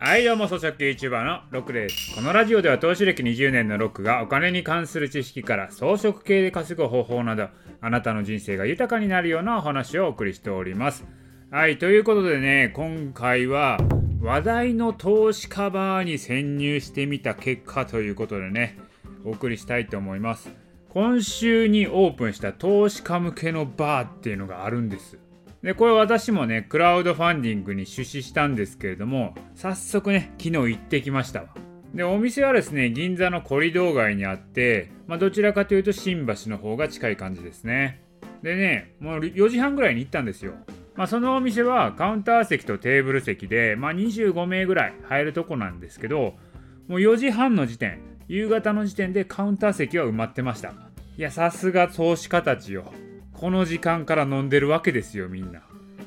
はいどうも、草食系 YouTuber のロックです。このラジオでは投資歴20年のロックがお金に関する知識から装飾系で稼ぐ方法など、あなたの人生が豊かになるようなお話をお送りしております。はい、ということでね、今回は話題の投資家バーに潜入してみた結果ということでね、お送りしたいと思います。今週にオープンした投資家向けのバーっていうのがあるんです。でこれ私もねクラウドファンディングに出資したんですけれども早速ね昨日行ってきましたでお店はですね銀座のコリドー街にあって、まあ、どちらかというと新橋の方が近い感じですね。でねもう4時半ぐらいに行ったんですよ。まあ、そのお店はカウンター席とテーブル席で、まあ、25名ぐらい入るとこなんですけどもう4時半の時点夕方の時点でカウンター席は埋まってました。いやさすが投資家たちよ。この時間から飲んでるわけですよみんな、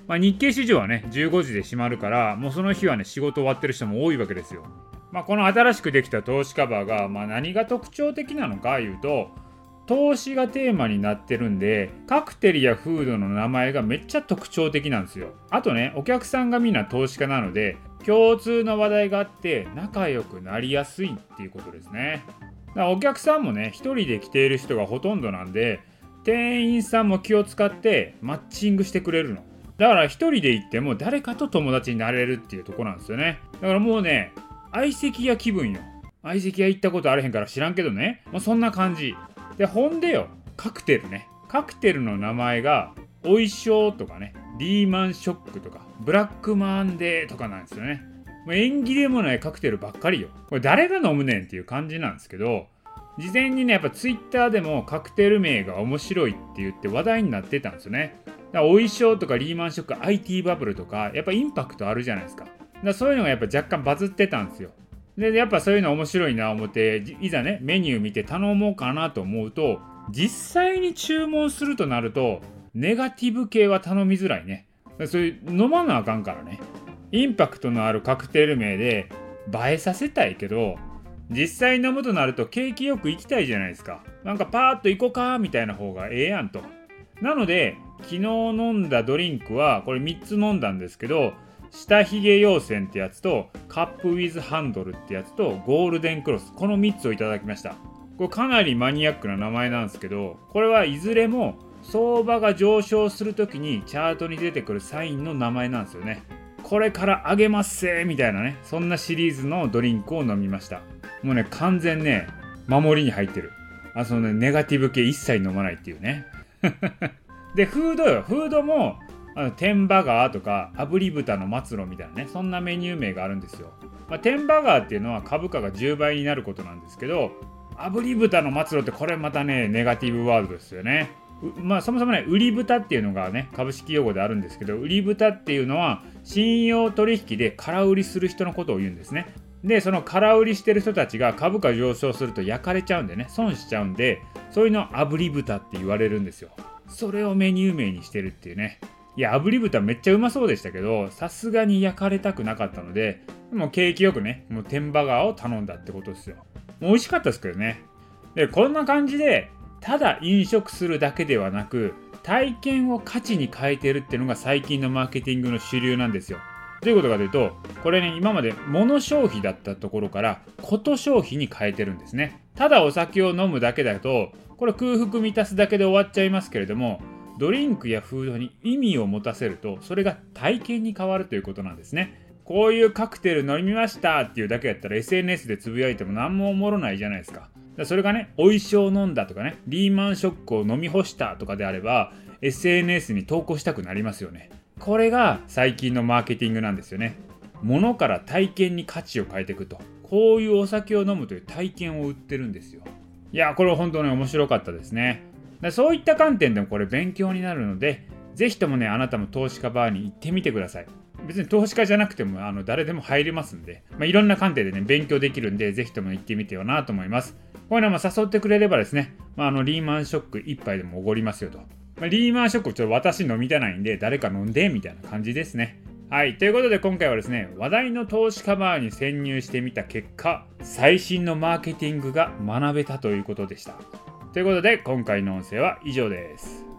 まあ、日経市場はね15時で閉まるからもうその日はね仕事終わってる人も多いわけですよ、まあ、この新しくできた投資カバーが、まあ、何が特徴的なのかいうと投資がテーマになってるんでカクテルやフードの名前がめっちゃ特徴的なんですよ。あとねお客さんがみんな投資家なので共通の話題があって仲良くなりやすいっていうことですね。だからお客さんもね一人で来ている人がほとんどなんで店員さんも気を使ってマッチングしてくれるの。だから一人で行っても誰かと友達になれるっていうとこなんですよね。だからもうね相席屋気分よ。相席屋行ったことあれへんから知らんけどね。もうそんな感じ。でほんでよカクテルね。カクテルの名前がおいしょとかね。リーマンショックとかブラックマンデーとかなんですよね。もう縁起でもないカクテルばっかりよ。これ誰が飲むねんっていう感じなんですけど事前にねやっぱツイッターでもカクテル名が面白いって言って話題になってたんですよね。だからお衣装とかリーマンショック IT バブルとかやっぱインパクトあるじゃないですか。だそういうのがやっぱ若干バズってたんですよ。でやっぱそういうの面白いな思っていざねメニュー見て頼もうかなと思うと実際に注文するとなるとネガティブ系は頼みづらいね。そういう飲まなあかんからね。インパクトのあるカクテル名で映えさせたいけど実際飲むとなると景気よく行きたいじゃないですか。なんかパーッと行こうかみたいな方がええやんと。なので昨日飲んだドリンクはこれ3つ飲んだんですけど下髭陽線ってやつとカップウィズハンドルってやつとゴールデンクロスこの3つをいただきました。これかなりマニアックな名前なんですけどこれはいずれも相場が上昇する時にチャートに出てくるサインの名前なんですよね。これから上げますせみたいなねそんなシリーズのドリンクを飲みました。もうね完全ね守りに入ってる。あそのねネガティブ系一切飲まないっていうね。でフードよ。フードもあの天バガーとか炙り豚の末路みたいなねそんなメニュー名があるんですよ、まあ、天バガーっていうのは株価が10倍になることなんですけど炙り豚の末路ってこれまたねネガティブワードですよね。まあそもそもね売り豚っていうのがね株式用語であるんですけど売り豚っていうのは信用取引で空売りする人のことを言うんですね。でその空売りしてる人たちが株価上昇すると焼かれちゃうんでね損しちゃうんでそういうの炙り豚って言われるんですよ。それをメニュー名にしてるっていうね。いや炙り豚めっちゃうまそうでしたけどさすがに焼かれたくなかったのでもう景気よくねもう天バガーを頼んだってことですよ。もう美味しかったですけどね。でこんな感じでただ飲食するだけではなく体験を価値に変えてるっていうのが最近のマーケティングの主流なんですよ。どういうことかというとこれね今まで物消費だったところからこと消費に変えてるんですね。ただお酒を飲むだけだとこれ空腹満たすだけで終わっちゃいますけれどもドリンクやフードに意味を持たせるとそれが体験に変わるということなんですね。こういうカクテル飲みましたっていうだけやったら SNS でつぶやいても何もおもろないじゃないですか。それがねお衣装飲んだとかねリーマンショックを飲み干したとかであれば SNS に投稿したくなりますよね。これが最近のマーケティングなんですよね。物から体験に価値を変えていくと。こういうお酒を飲むという体験を売ってるんですよ。いやこれ本当に面白かったですね。でそういった観点でもこれ勉強になるのでぜひともねあなたも投資家バーに行ってみてください。別に投資家じゃなくてもあの誰でも入れますんで、まあ、いろんな観点でね勉強できるんでぜひとも行ってみてよなと思います。こういうのも誘ってくれればですね、まあ、あのリーマンショック1杯でもおごりますよと、まあ、リーマンショックちょっと私飲みたないんで誰か飲んでみたいな感じですねはい。ということで今回はですね、話題の投資カバーに潜入してみた結果、最新のマーケティングが学べたということでした。ということで今回の音声は以上です。